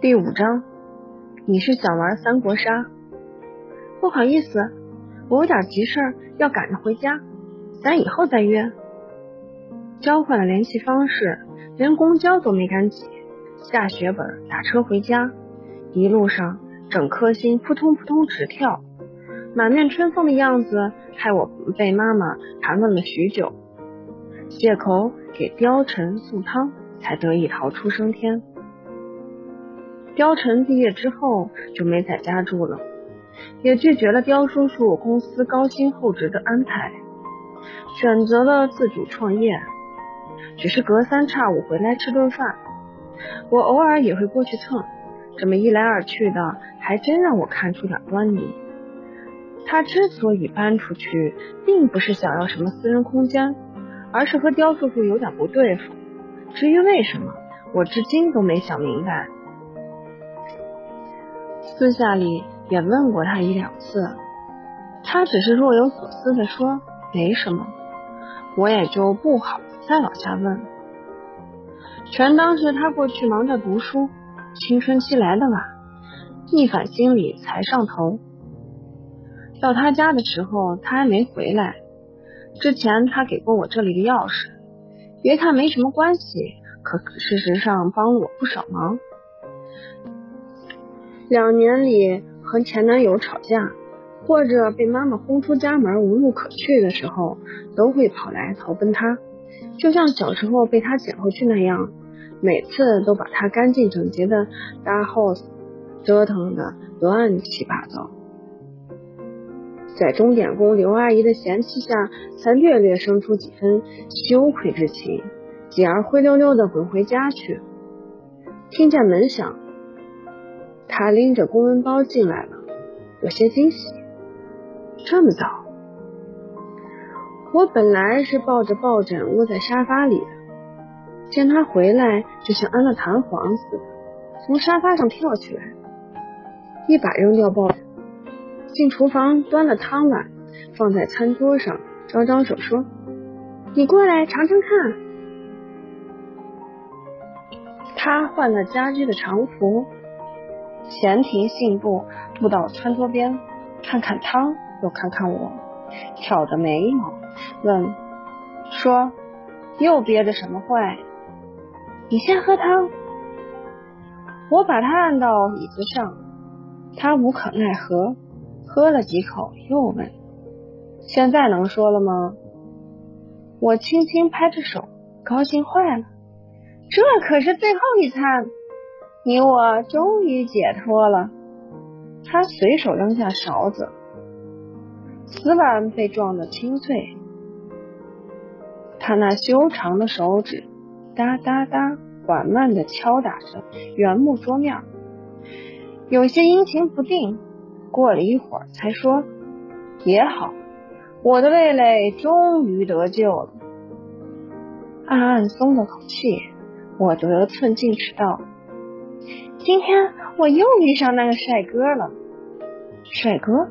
第五章，你是想玩三国杀？不好意思，我有点急事要赶着回家，咱以后再约。交换了联系方式，连公交都没敢挤，下血本打车回家，一路上整颗心扑通扑通直跳，满面春风的样子害我被妈妈盘问了许久，借口给貂蝉送汤，才得以逃出升天。貂蝉毕业之后就没在家住了，也拒绝了刁叔叔公司高薪厚职的安排，选择了自主创业。只是隔三差五回来吃顿饭，我偶尔也会过去蹭。这么一来二去的，还真让我看出点端倪。他之所以搬出去，并不是想要什么私人空间，而是和刁叔叔有点不对付。至于为什么，我至今都没想明白。私下里也问过他一两次，他只是若有所思的说没什么，我也就不好再往下问，全当是他过去忙着读书，青春期来的晚，逆反心理才上头。到他家的时候，他还没回来，之前他给过我这里的钥匙，别看没什么关系，可事实上帮了我不少忙。两年里和前男友吵架，或者被妈妈轰出家门无路可去的时候，都会跑来投奔他，就像小时候被他捡回去那样，每次都把他干净整洁的大 house 折腾的乱七八糟。在钟点工刘阿姨的嫌弃下，才略略生出几分羞愧之情，继而灰溜溜的滚回家去。听见门响。他拎着公文包进来了，有些惊喜。这么早？我本来是抱着抱枕窝在沙发里的，见他回来，就像安了弹簧似的，从沙发上跳起来，一把扔掉抱枕，进厨房端了汤碗放在餐桌上，招招手说：“你过来尝尝看。”他换了家居的常服。闲庭信步步到餐桌边，看看汤，又看看我，挑着眉毛问说：“又憋着什么坏？你先喝汤。”我把他按到椅子上，他无可奈何，喝了几口，又问：“现在能说了吗？”我轻轻拍着手，高兴坏了，这可是最后一餐。你我终于解脱了。他随手扔下勺子，瓷碗被撞得清脆。他那修长的手指哒哒哒缓慢的敲打着原木桌面，有些阴晴不定。过了一会儿，才说：“也好，我的味蕾终于得救了。”暗暗松了口气，我得寸进尺道。今天我又遇上那个帅哥了，帅哥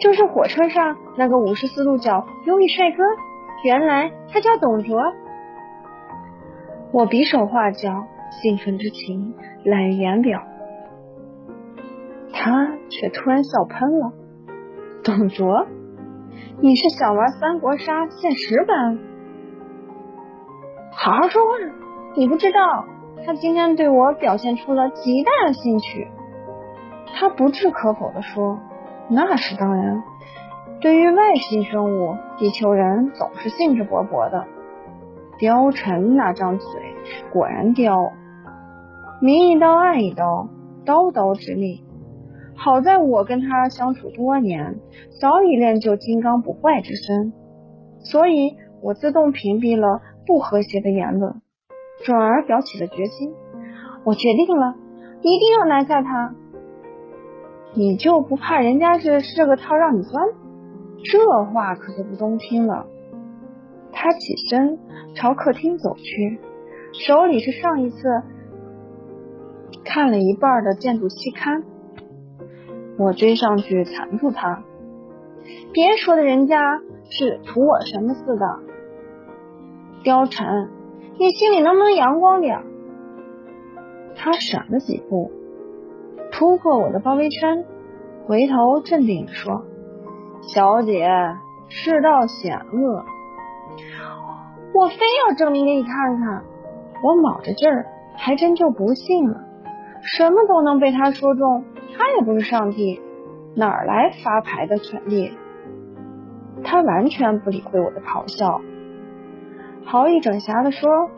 就是火车上那个五十四度角优异帅哥，原来他叫董卓。我比手画脚，兴奋之情溢于言表，他却突然笑喷了。董卓，你是想玩三国杀现实版？好好说话，你不知道。他今天对我表现出了极大的兴趣。他不置可否的说：“那是当然，对于外星生物，地球人总是兴致勃勃的。”貂蝉那张嘴果然刁，明一刀暗一刀，刀刀直立。好在我跟他相处多年，早已练就金刚不坏之身，所以我自动屏蔽了不和谐的言论。转而表起了决心，我决定了，一定要拿下他。你就不怕人家是设个套让你钻？这话可就不中听了。他起身朝客厅走去，手里是上一次看了一半的建筑期刊。我追上去缠住他，别说的人家是图我什么似的，貂蝉。你心里能不能阳光点？他闪了几步，突破我的包围圈，回头镇定地说：“小姐，世道险恶，我非要证明给你看看。”我卯着劲儿，还真就不信了。什么都能被他说中，他也不是上帝，哪来发牌的权利？他完全不理会我的咆哮，好一整匣的说：“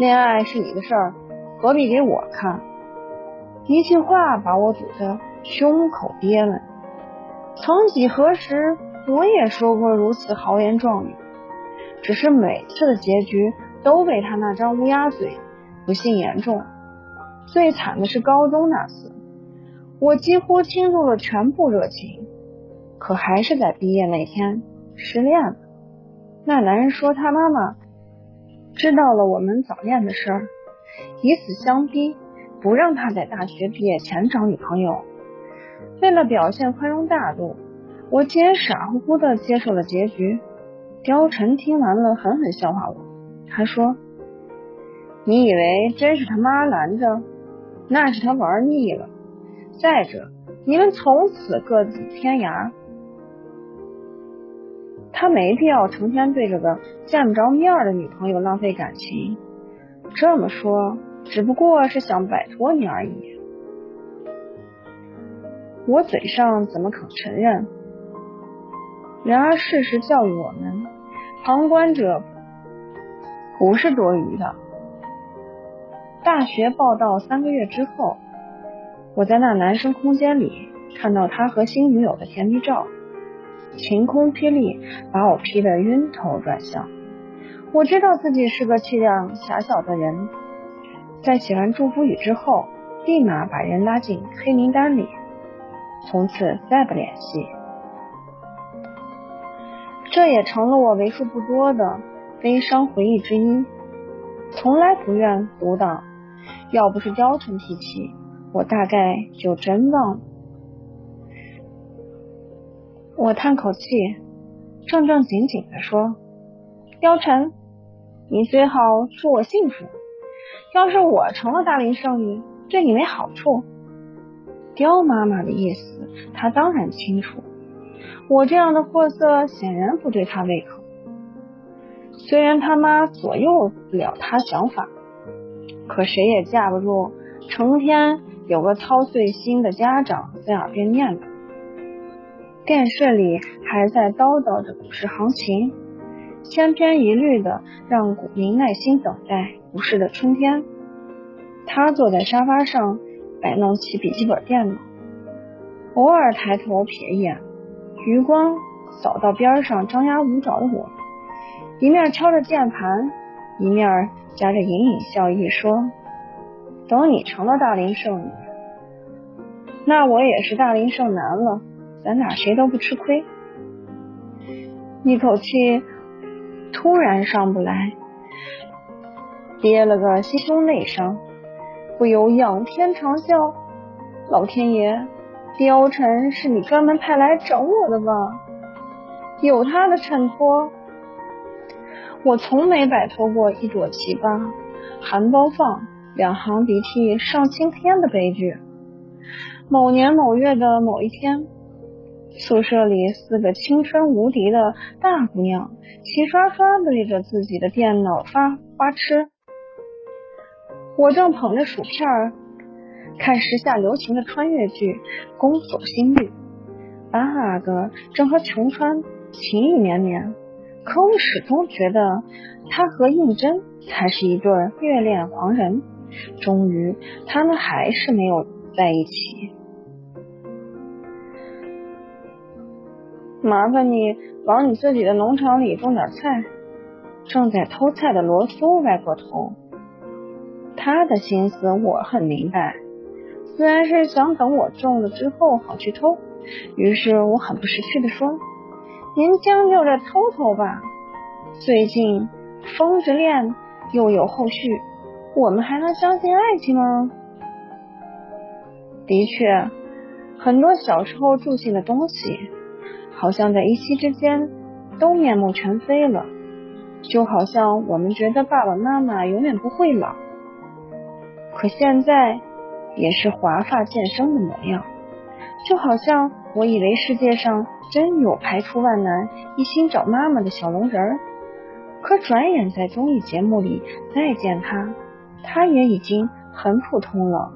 恋爱是你的事儿，何必给我看？”一句话把我堵得胸口憋闷。曾几何时，我也说过如此豪言壮语，只是每次的结局都被他那张乌鸦嘴不幸言中。最惨的是高中那次，我几乎倾注了全部热情，可还是在毕业那天失恋了。那男人说他妈妈知道了我们早恋的事儿，以死相逼，不让他在大学毕业前找女朋友。为了表现宽容大度，我竟然傻乎乎的接受了结局。貂蝉听完了，狠狠笑话我，他说：“你以为真是他妈拦着？”那是他玩腻了。再者，你们从此各自天涯，他没必要成天对着个见不着面的女朋友浪费感情。这么说，只不过是想摆脱你而已。我嘴上怎么肯承认？然而事实教育我们，旁观者不是多余的。大学报到三个月之后，我在那男生空间里看到他和新女友的甜蜜照，晴空霹雳，把我劈得晕头转向。我知道自己是个气量狭小的人，在写完祝福语之后，立马把人拉进黑名单里，从此再不联系。这也成了我为数不多的悲伤回忆之一，从来不愿读到。要不是貂蝉提起，我大概就真忘了。我叹口气，正正经经的说：“貂蝉，你最好祝我幸福。要是我成了大龄剩女，对你没好处。”刁妈妈的意思，她当然清楚。我这样的货色，显然不对她胃口。虽然他妈左右不了她想法。可谁也架不住成天有个操碎心的家长在耳边念叨，电视里还在叨叨着股市行情，千篇一律的让股民耐心等待股市的春天。他坐在沙发上摆弄起笔记本电脑，偶尔抬头瞥一眼，余光扫到边上张牙舞爪的我，一面敲着键盘，一面。夹着隐隐笑意说：“等你成了大龄剩女，那我也是大龄剩男了，咱俩谁都不吃亏。”一口气突然上不来，憋了个心胸内伤，不由仰天长啸：“老天爷，貂蝉是你专门派来整我的吧？有他的衬托。”我从没摆脱过一朵奇葩，含苞放，两行鼻涕上青天的悲剧。某年某月的某一天，宿舍里四个青春无敌的大姑娘齐刷刷对着自己的电脑发花痴，我正捧着薯片看时下流行的穿越剧《宫锁心玉》，八阿哥正和琼川情意绵绵。可我始终觉得他和应真才是一对月恋狂人，终于他们还是没有在一起。麻烦你往你自己的农场里种点菜。正在偷菜的罗苏歪过头，他的心思我很明白，自然是想等我种了之后好去偷。于是我很不识趣的说。您将就着偷偷吧，最近风之恋又有后续，我们还能相信爱情吗？的确，很多小时候住进的东西，好像在一夕之间都面目全非了，就好像我们觉得爸爸妈妈永远不会老，可现在也是华发渐生的模样，就好像我以为世界上真有排除万难一心找妈妈的小龙人儿，可转眼在综艺节目里再见他，他也已经很普通了。